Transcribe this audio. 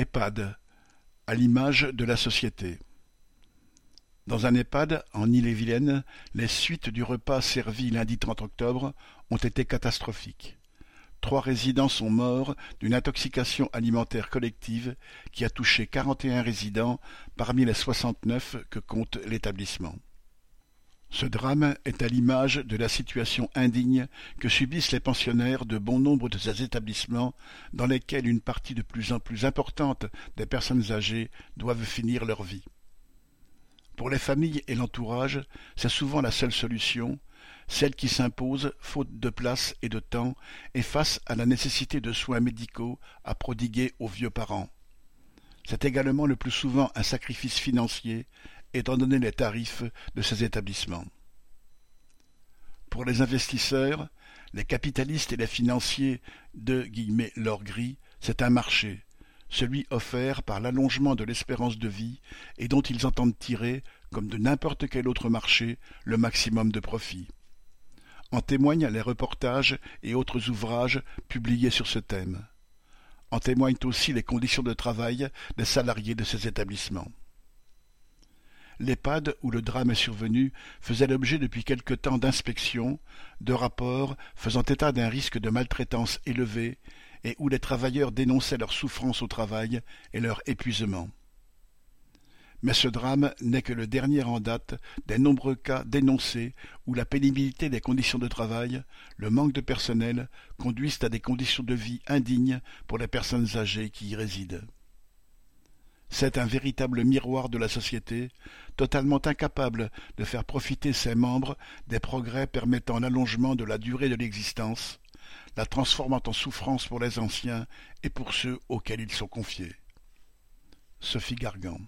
EHPAD, à l'image de la société. Dans un EHPAD, en Ille-et-Vilaine, les suites du repas servi lundi 30 octobre ont été catastrophiques. Trois résidents sont morts d'une intoxication alimentaire collective qui a touché quarante et un résidents parmi les soixante-neuf que compte l'établissement. Ce drame est à l'image de la situation indigne que subissent les pensionnaires de bon nombre de ces établissements dans lesquels une partie de plus en plus importante des personnes âgées doivent finir leur vie. Pour les familles et l'entourage, c'est souvent la seule solution, celle qui s'impose faute de place et de temps et face à la nécessité de soins médicaux à prodiguer aux vieux parents. C'est également le plus souvent un sacrifice financier étant donné les tarifs de ces établissements. Pour les investisseurs, les capitalistes et les financiers de « l'or gris », c'est un marché, celui offert par l'allongement de l'espérance de vie et dont ils entendent tirer, comme de n'importe quel autre marché, le maximum de profit. En témoignent les reportages et autres ouvrages publiés sur ce thème. En témoignent aussi les conditions de travail des salariés de ces établissements. L'EHPAD où le drame est survenu faisait l'objet depuis quelque temps d'inspections, de rapports faisant état d'un risque de maltraitance élevé et où les travailleurs dénonçaient leur souffrance au travail et leur épuisement. Mais ce drame n'est que le dernier en date des nombreux cas dénoncés où la pénibilité des conditions de travail, le manque de personnel conduisent à des conditions de vie indignes pour les personnes âgées qui y résident. C'est un véritable miroir de la société, totalement incapable de faire profiter ses membres des progrès permettant l'allongement de la durée de l'existence, la transformant en souffrance pour les anciens et pour ceux auxquels ils sont confiés. Sophie Gargan